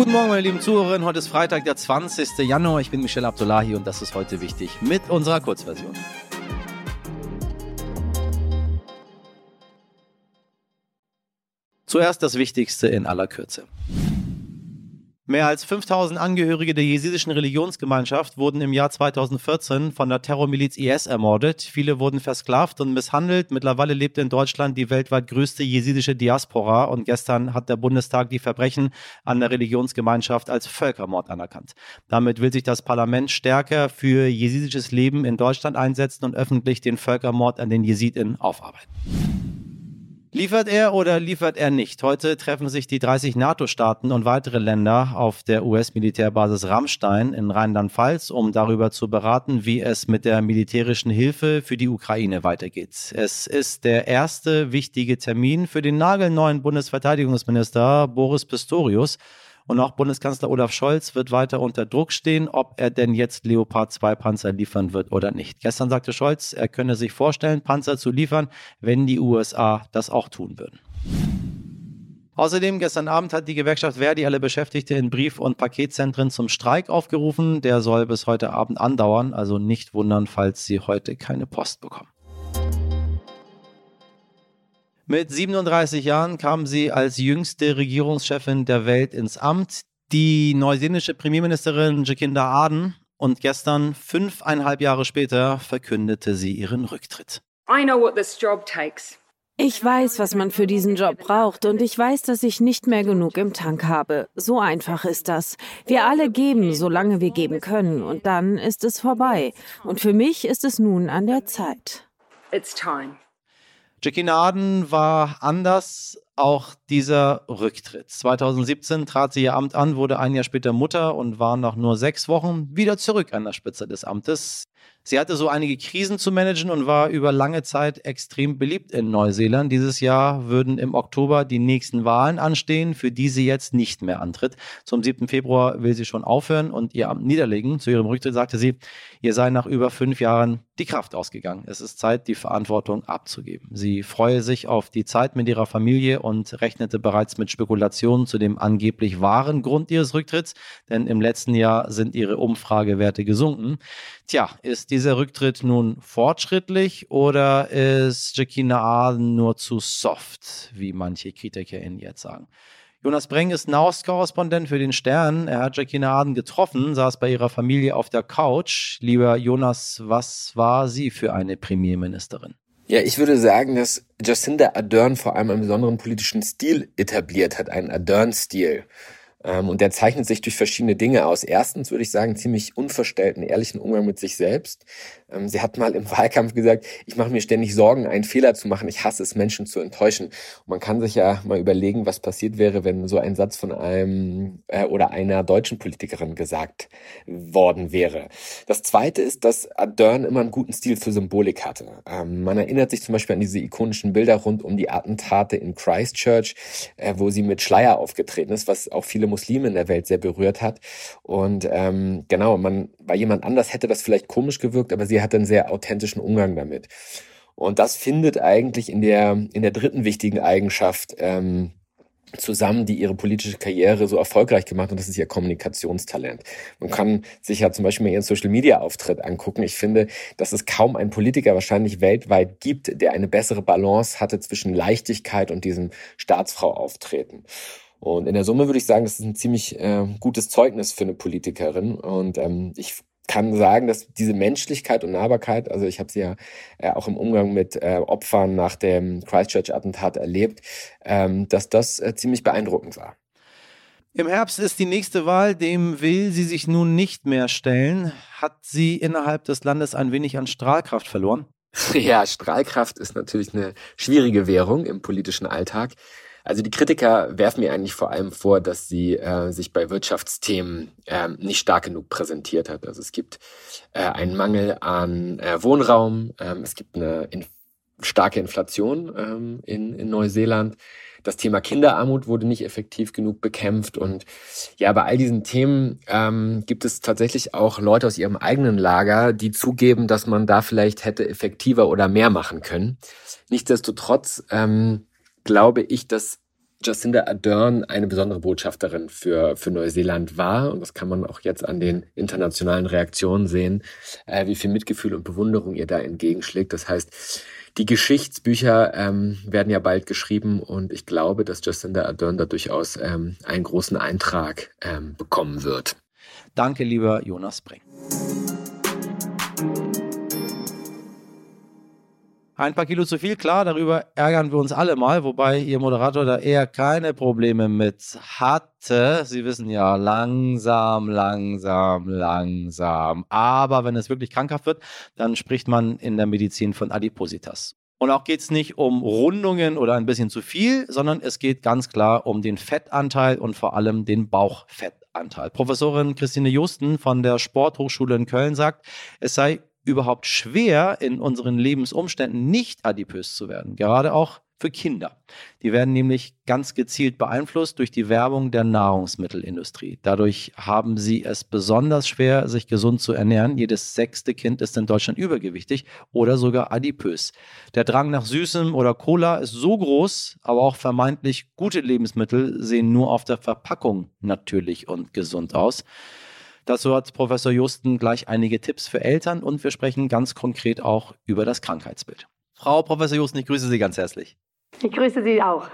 Guten Morgen, meine lieben Zuhörerinnen. Heute ist Freitag, der 20. Januar. Ich bin Michelle Abdullahi und das ist heute wichtig mit unserer Kurzversion. Zuerst das Wichtigste in aller Kürze. Mehr als 5000 Angehörige der jesidischen Religionsgemeinschaft wurden im Jahr 2014 von der Terrormiliz IS ermordet. Viele wurden versklavt und misshandelt. Mittlerweile lebt in Deutschland die weltweit größte jesidische Diaspora und gestern hat der Bundestag die Verbrechen an der Religionsgemeinschaft als Völkermord anerkannt. Damit will sich das Parlament stärker für jesidisches Leben in Deutschland einsetzen und öffentlich den Völkermord an den Jesiden aufarbeiten. Liefert er oder liefert er nicht? Heute treffen sich die 30 NATO-Staaten und weitere Länder auf der US-Militärbasis Rammstein in Rheinland-Pfalz, um darüber zu beraten, wie es mit der militärischen Hilfe für die Ukraine weitergeht. Es ist der erste wichtige Termin für den nagelneuen Bundesverteidigungsminister Boris Pistorius. Und auch Bundeskanzler Olaf Scholz wird weiter unter Druck stehen, ob er denn jetzt Leopard 2 Panzer liefern wird oder nicht. Gestern sagte Scholz, er könne sich vorstellen, Panzer zu liefern, wenn die USA das auch tun würden. Außerdem gestern Abend hat die Gewerkschaft Verdi alle Beschäftigte in Brief- und Paketzentren zum Streik aufgerufen. Der soll bis heute Abend andauern, also nicht wundern, falls Sie heute keine Post bekommen. Mit 37 Jahren kam sie als jüngste Regierungschefin der Welt ins Amt. Die neuseeländische Premierministerin Jacinda Ardern und gestern, fünfeinhalb Jahre später, verkündete sie ihren Rücktritt. Ich weiß, was man für diesen Job braucht und ich weiß, dass ich nicht mehr genug im Tank habe. So einfach ist das. Wir alle geben, solange wir geben können und dann ist es vorbei. Und für mich ist es nun an der Zeit. It's time. Jackie Naden war anders, auch dieser Rücktritt. 2017 trat sie ihr Amt an, wurde ein Jahr später Mutter und war nach nur sechs Wochen wieder zurück an der Spitze des Amtes. Sie hatte so einige Krisen zu managen und war über lange Zeit extrem beliebt in Neuseeland. Dieses Jahr würden im Oktober die nächsten Wahlen anstehen, für die sie jetzt nicht mehr antritt. Zum 7. Februar will sie schon aufhören und ihr Amt niederlegen. Zu ihrem Rücktritt sagte sie, ihr sei nach über fünf Jahren die Kraft ausgegangen. Es ist Zeit, die Verantwortung abzugeben. Sie freue sich auf die Zeit mit ihrer Familie und rechnete bereits mit Spekulationen zu dem angeblich wahren Grund ihres Rücktritts, denn im letzten Jahr sind ihre Umfragewerte gesunken. Tja, ist dieser Rücktritt nun fortschrittlich oder ist Jacquina Aden nur zu soft, wie manche KritikerInnen jetzt sagen? Jonas Breng ist Nahost-Korrespondent für den Stern. Er hat Jacquina Aden getroffen, saß bei ihrer Familie auf der Couch. Lieber Jonas, was war sie für eine Premierministerin? Ja, ich würde sagen, dass Jacinda Ardern vor allem einen besonderen politischen Stil etabliert hat, einen Ardern-Stil. Ähm, und der zeichnet sich durch verschiedene Dinge aus. Erstens würde ich sagen, ziemlich unverstellten, ehrlichen Umgang mit sich selbst. Ähm, sie hat mal im Wahlkampf gesagt, ich mache mir ständig Sorgen, einen Fehler zu machen. Ich hasse es, Menschen zu enttäuschen. Und man kann sich ja mal überlegen, was passiert wäre, wenn so ein Satz von einem äh, oder einer deutschen Politikerin gesagt worden wäre. Das Zweite ist, dass Ardern immer einen guten Stil für Symbolik hatte. Ähm, man erinnert sich zum Beispiel an diese ikonischen Bilder rund um die Attentate in Christchurch, äh, wo sie mit Schleier aufgetreten ist, was auch viele Muslime in der Welt sehr berührt hat. Und ähm, genau, man bei jemand anders hätte das vielleicht komisch gewirkt, aber sie hat einen sehr authentischen Umgang damit. Und das findet eigentlich in der in der dritten wichtigen Eigenschaft ähm, zusammen, die ihre politische Karriere so erfolgreich gemacht und das ist ihr Kommunikationstalent. Man kann sich ja zum Beispiel mal ihren Social Media Auftritt angucken. Ich finde, dass es kaum einen Politiker wahrscheinlich weltweit gibt, der eine bessere Balance hatte zwischen Leichtigkeit und diesem Staatsfrau auftreten. Und in der Summe würde ich sagen, das ist ein ziemlich äh, gutes Zeugnis für eine Politikerin. Und ähm, ich kann sagen, dass diese Menschlichkeit und Nahbarkeit, also ich habe sie ja äh, auch im Umgang mit äh, Opfern nach dem Christchurch-Attentat erlebt, ähm, dass das äh, ziemlich beeindruckend war. Im Herbst ist die nächste Wahl, dem will sie sich nun nicht mehr stellen. Hat sie innerhalb des Landes ein wenig an Strahlkraft verloren? Ja, Strahlkraft ist natürlich eine schwierige Währung im politischen Alltag. Also die Kritiker werfen mir eigentlich vor allem vor, dass sie äh, sich bei Wirtschaftsthemen äh, nicht stark genug präsentiert hat. Also es gibt äh, einen Mangel an äh, Wohnraum, ähm, es gibt eine in starke Inflation ähm, in, in Neuseeland. Das Thema Kinderarmut wurde nicht effektiv genug bekämpft. Und ja, bei all diesen Themen ähm, gibt es tatsächlich auch Leute aus ihrem eigenen Lager, die zugeben, dass man da vielleicht hätte effektiver oder mehr machen können. Nichtsdestotrotz ähm, glaube ich, dass Jacinda Ardern eine besondere Botschafterin für, für Neuseeland war. Und das kann man auch jetzt an den internationalen Reaktionen sehen, äh, wie viel Mitgefühl und Bewunderung ihr da entgegenschlägt. Das heißt, die Geschichtsbücher ähm, werden ja bald geschrieben und ich glaube, dass Jacinda Ardern da durchaus ähm, einen großen Eintrag ähm, bekommen wird. Danke, lieber Jonas Brink. Ein paar Kilo zu viel, klar, darüber ärgern wir uns alle mal, wobei Ihr Moderator da eher keine Probleme mit hatte. Sie wissen ja, langsam, langsam, langsam. Aber wenn es wirklich krankhaft wird, dann spricht man in der Medizin von Adipositas. Und auch geht es nicht um Rundungen oder ein bisschen zu viel, sondern es geht ganz klar um den Fettanteil und vor allem den Bauchfettanteil. Professorin Christine Justen von der Sporthochschule in Köln sagt, es sei überhaupt schwer, in unseren Lebensumständen nicht adipös zu werden, gerade auch für Kinder. Die werden nämlich ganz gezielt beeinflusst durch die Werbung der Nahrungsmittelindustrie. Dadurch haben sie es besonders schwer, sich gesund zu ernähren. Jedes sechste Kind ist in Deutschland übergewichtig oder sogar adipös. Der Drang nach Süßem oder Cola ist so groß, aber auch vermeintlich gute Lebensmittel sehen nur auf der Verpackung natürlich und gesund aus. Dazu hat Professor Justen gleich einige Tipps für Eltern und wir sprechen ganz konkret auch über das Krankheitsbild. Frau Professor Justen, ich grüße Sie ganz herzlich. Ich grüße Sie auch.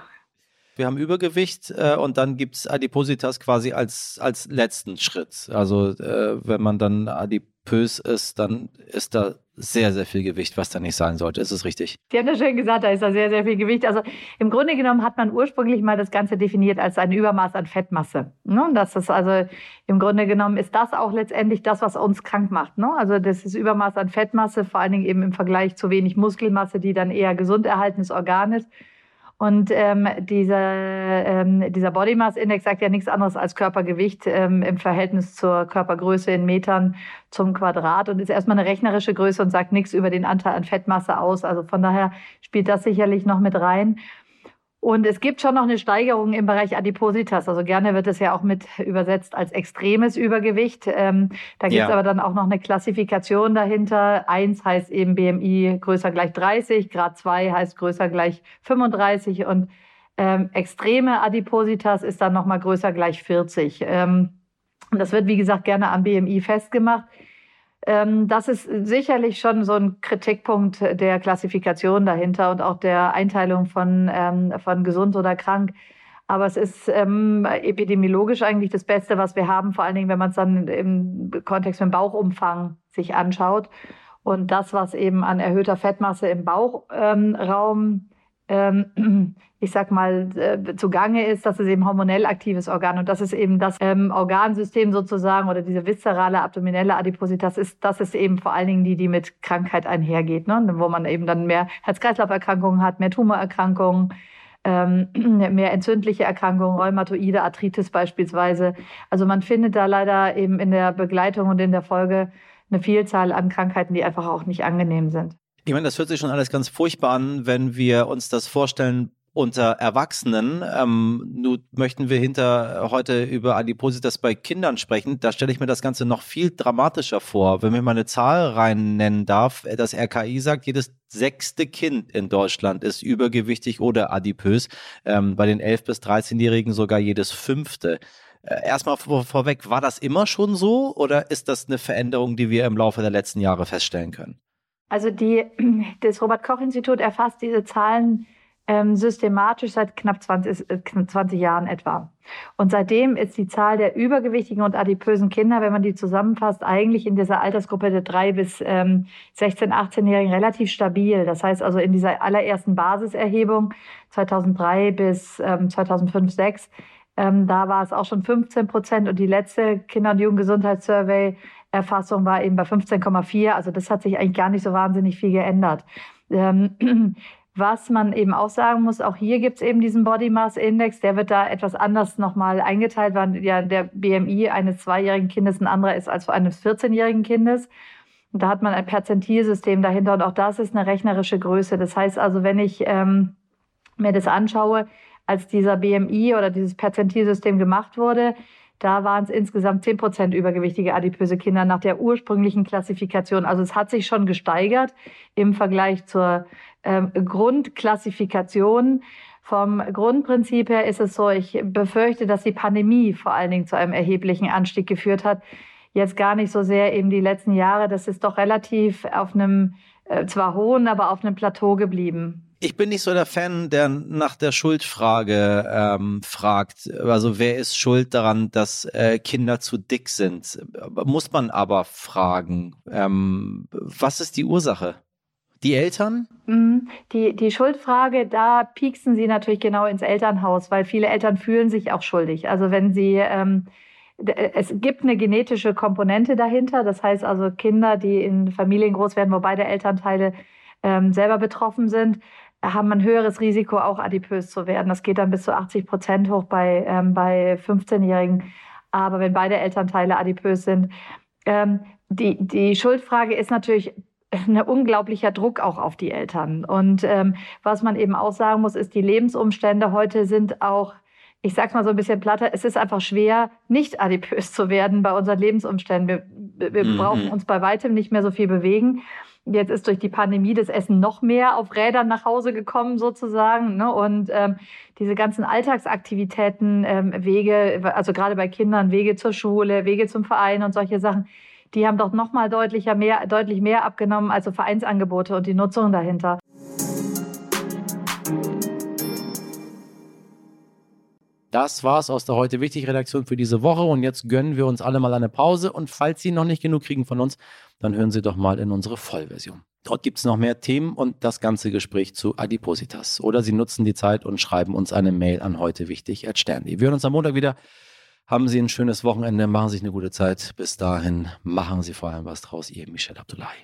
Wir haben Übergewicht äh, und dann gibt es Adipositas quasi als, als letzten Schritt. Also äh, wenn man dann adipös ist, dann ist da sehr, sehr viel Gewicht, was da nicht sein sollte. Ist es richtig? Sie haben ja schön gesagt, da ist da sehr, sehr viel Gewicht. Also im Grunde genommen hat man ursprünglich mal das Ganze definiert als ein Übermaß an Fettmasse. Ne? Das ist also im Grunde genommen ist das auch letztendlich das, was uns krank macht. Ne? Also das ist Übermaß an Fettmasse, vor allen Dingen eben im Vergleich zu wenig Muskelmasse, die dann eher gesund erhaltenes Organ ist. Und ähm, dieser, ähm, dieser Body Mass Index sagt ja nichts anderes als Körpergewicht ähm, im Verhältnis zur Körpergröße in Metern zum Quadrat und ist erstmal eine rechnerische Größe und sagt nichts über den Anteil an Fettmasse aus. Also von daher spielt das sicherlich noch mit rein. Und es gibt schon noch eine Steigerung im Bereich Adipositas. Also gerne wird es ja auch mit übersetzt als extremes Übergewicht. Ähm, da gibt es ja. aber dann auch noch eine Klassifikation dahinter. Eins heißt eben BMI größer gleich 30, Grad 2 heißt größer gleich 35 und ähm, extreme Adipositas ist dann nochmal größer gleich 40. Ähm, und das wird, wie gesagt, gerne am BMI festgemacht. Ähm, das ist sicherlich schon so ein Kritikpunkt der Klassifikation dahinter und auch der Einteilung von, ähm, von gesund oder krank. Aber es ist ähm, epidemiologisch eigentlich das Beste, was wir haben, vor allen Dingen, wenn man es dann im Kontext mit dem Bauchumfang sich anschaut. Und das, was eben an erhöhter Fettmasse im Bauchraum ich sag mal, äh, zugange ist, das ist eben hormonell aktives Organ und das ist eben das ähm, Organsystem sozusagen oder diese viszerale abdominelle Adipositas ist, das ist eben vor allen Dingen die, die mit Krankheit einhergeht, ne? wo man eben dann mehr Herz-Kreislauf-Erkrankungen hat, mehr Tumorerkrankungen, ähm, mehr entzündliche Erkrankungen, Rheumatoide, Arthritis beispielsweise. Also man findet da leider eben in der Begleitung und in der Folge eine Vielzahl an Krankheiten, die einfach auch nicht angenehm sind. Ich meine, das hört sich schon alles ganz furchtbar an, wenn wir uns das vorstellen unter Erwachsenen. Ähm, nun möchten wir hinter heute über Adipositas bei Kindern sprechen. Da stelle ich mir das Ganze noch viel dramatischer vor. Wenn mir mal eine Zahl rein nennen darf, das RKI sagt, jedes sechste Kind in Deutschland ist übergewichtig oder adipös. Ähm, bei den 11- bis 13-Jährigen sogar jedes fünfte. Äh, erstmal vor, vorweg, war das immer schon so oder ist das eine Veränderung, die wir im Laufe der letzten Jahre feststellen können? Also die, das Robert-Koch-Institut erfasst diese Zahlen ähm, systematisch seit knapp 20, äh, 20 Jahren etwa. Und seitdem ist die Zahl der übergewichtigen und adipösen Kinder, wenn man die zusammenfasst, eigentlich in dieser Altersgruppe der 3 bis ähm, 16, 18-Jährigen relativ stabil. Das heißt also in dieser allerersten Basiserhebung 2003 bis ähm, 2005, 6 ähm, da war es auch schon 15 Prozent und die letzte Kinder- und Jugendgesundheitssurvey Erfassung war eben bei 15,4. Also das hat sich eigentlich gar nicht so wahnsinnig viel geändert. Ähm, was man eben auch sagen muss, auch hier gibt es eben diesen Body Mass Index, der wird da etwas anders nochmal eingeteilt, weil ja der BMI eines zweijährigen Kindes ein anderer ist als eines 14-jährigen Kindes. Und da hat man ein Perzentilsystem dahinter und auch das ist eine rechnerische Größe. Das heißt also, wenn ich ähm, mir das anschaue, als dieser BMI oder dieses Perzentilsystem gemacht wurde, da waren es insgesamt 10 Prozent übergewichtige adipöse Kinder nach der ursprünglichen Klassifikation. Also es hat sich schon gesteigert im Vergleich zur ähm, Grundklassifikation Vom Grundprinzip her ist es so, ich befürchte, dass die Pandemie vor allen Dingen zu einem erheblichen Anstieg geführt hat. Jetzt gar nicht so sehr eben die letzten Jahre. Das ist doch relativ auf einem äh, zwar hohen, aber auf einem Plateau geblieben. Ich bin nicht so der Fan, der nach der Schuldfrage ähm, fragt. Also wer ist schuld daran, dass äh, Kinder zu dick sind? Muss man aber fragen. Ähm, was ist die Ursache? Die Eltern? Mhm. Die, die Schuldfrage, da pieksen sie natürlich genau ins Elternhaus, weil viele Eltern fühlen sich auch schuldig. Also wenn sie ähm, es gibt eine genetische Komponente dahinter. Das heißt also Kinder, die in Familien groß werden, wo beide Elternteile ähm, selber betroffen sind, haben ein höheres Risiko, auch adipös zu werden. Das geht dann bis zu 80 Prozent hoch bei, ähm, bei 15-Jährigen. Aber wenn beide Elternteile adipös sind, ähm, die, die Schuldfrage ist natürlich ein unglaublicher Druck auch auf die Eltern. Und ähm, was man eben auch sagen muss, ist, die Lebensumstände heute sind auch ich sag's mal so ein bisschen platter, es ist einfach schwer, nicht adipös zu werden bei unseren Lebensumständen. Wir, wir mhm. brauchen uns bei weitem nicht mehr so viel bewegen. Jetzt ist durch die Pandemie das Essen noch mehr auf Rädern nach Hause gekommen, sozusagen. Ne? Und ähm, diese ganzen Alltagsaktivitäten, ähm, Wege, also gerade bei Kindern, Wege zur Schule, Wege zum Verein und solche Sachen, die haben doch noch mal deutlicher mehr, deutlich mehr abgenommen als so Vereinsangebote und die Nutzung dahinter. Das war's aus der heute wichtig Redaktion für diese Woche und jetzt gönnen wir uns alle mal eine Pause und falls Sie noch nicht genug kriegen von uns, dann hören Sie doch mal in unsere Vollversion. Dort gibt es noch mehr Themen und das ganze Gespräch zu Adipositas. Oder Sie nutzen die Zeit und schreiben uns eine Mail an heute wichtig at Wir hören uns am Montag wieder. Haben Sie ein schönes Wochenende, machen Sie sich eine gute Zeit. Bis dahin machen Sie vor allem was draus. Ihr Michel Abdullahi.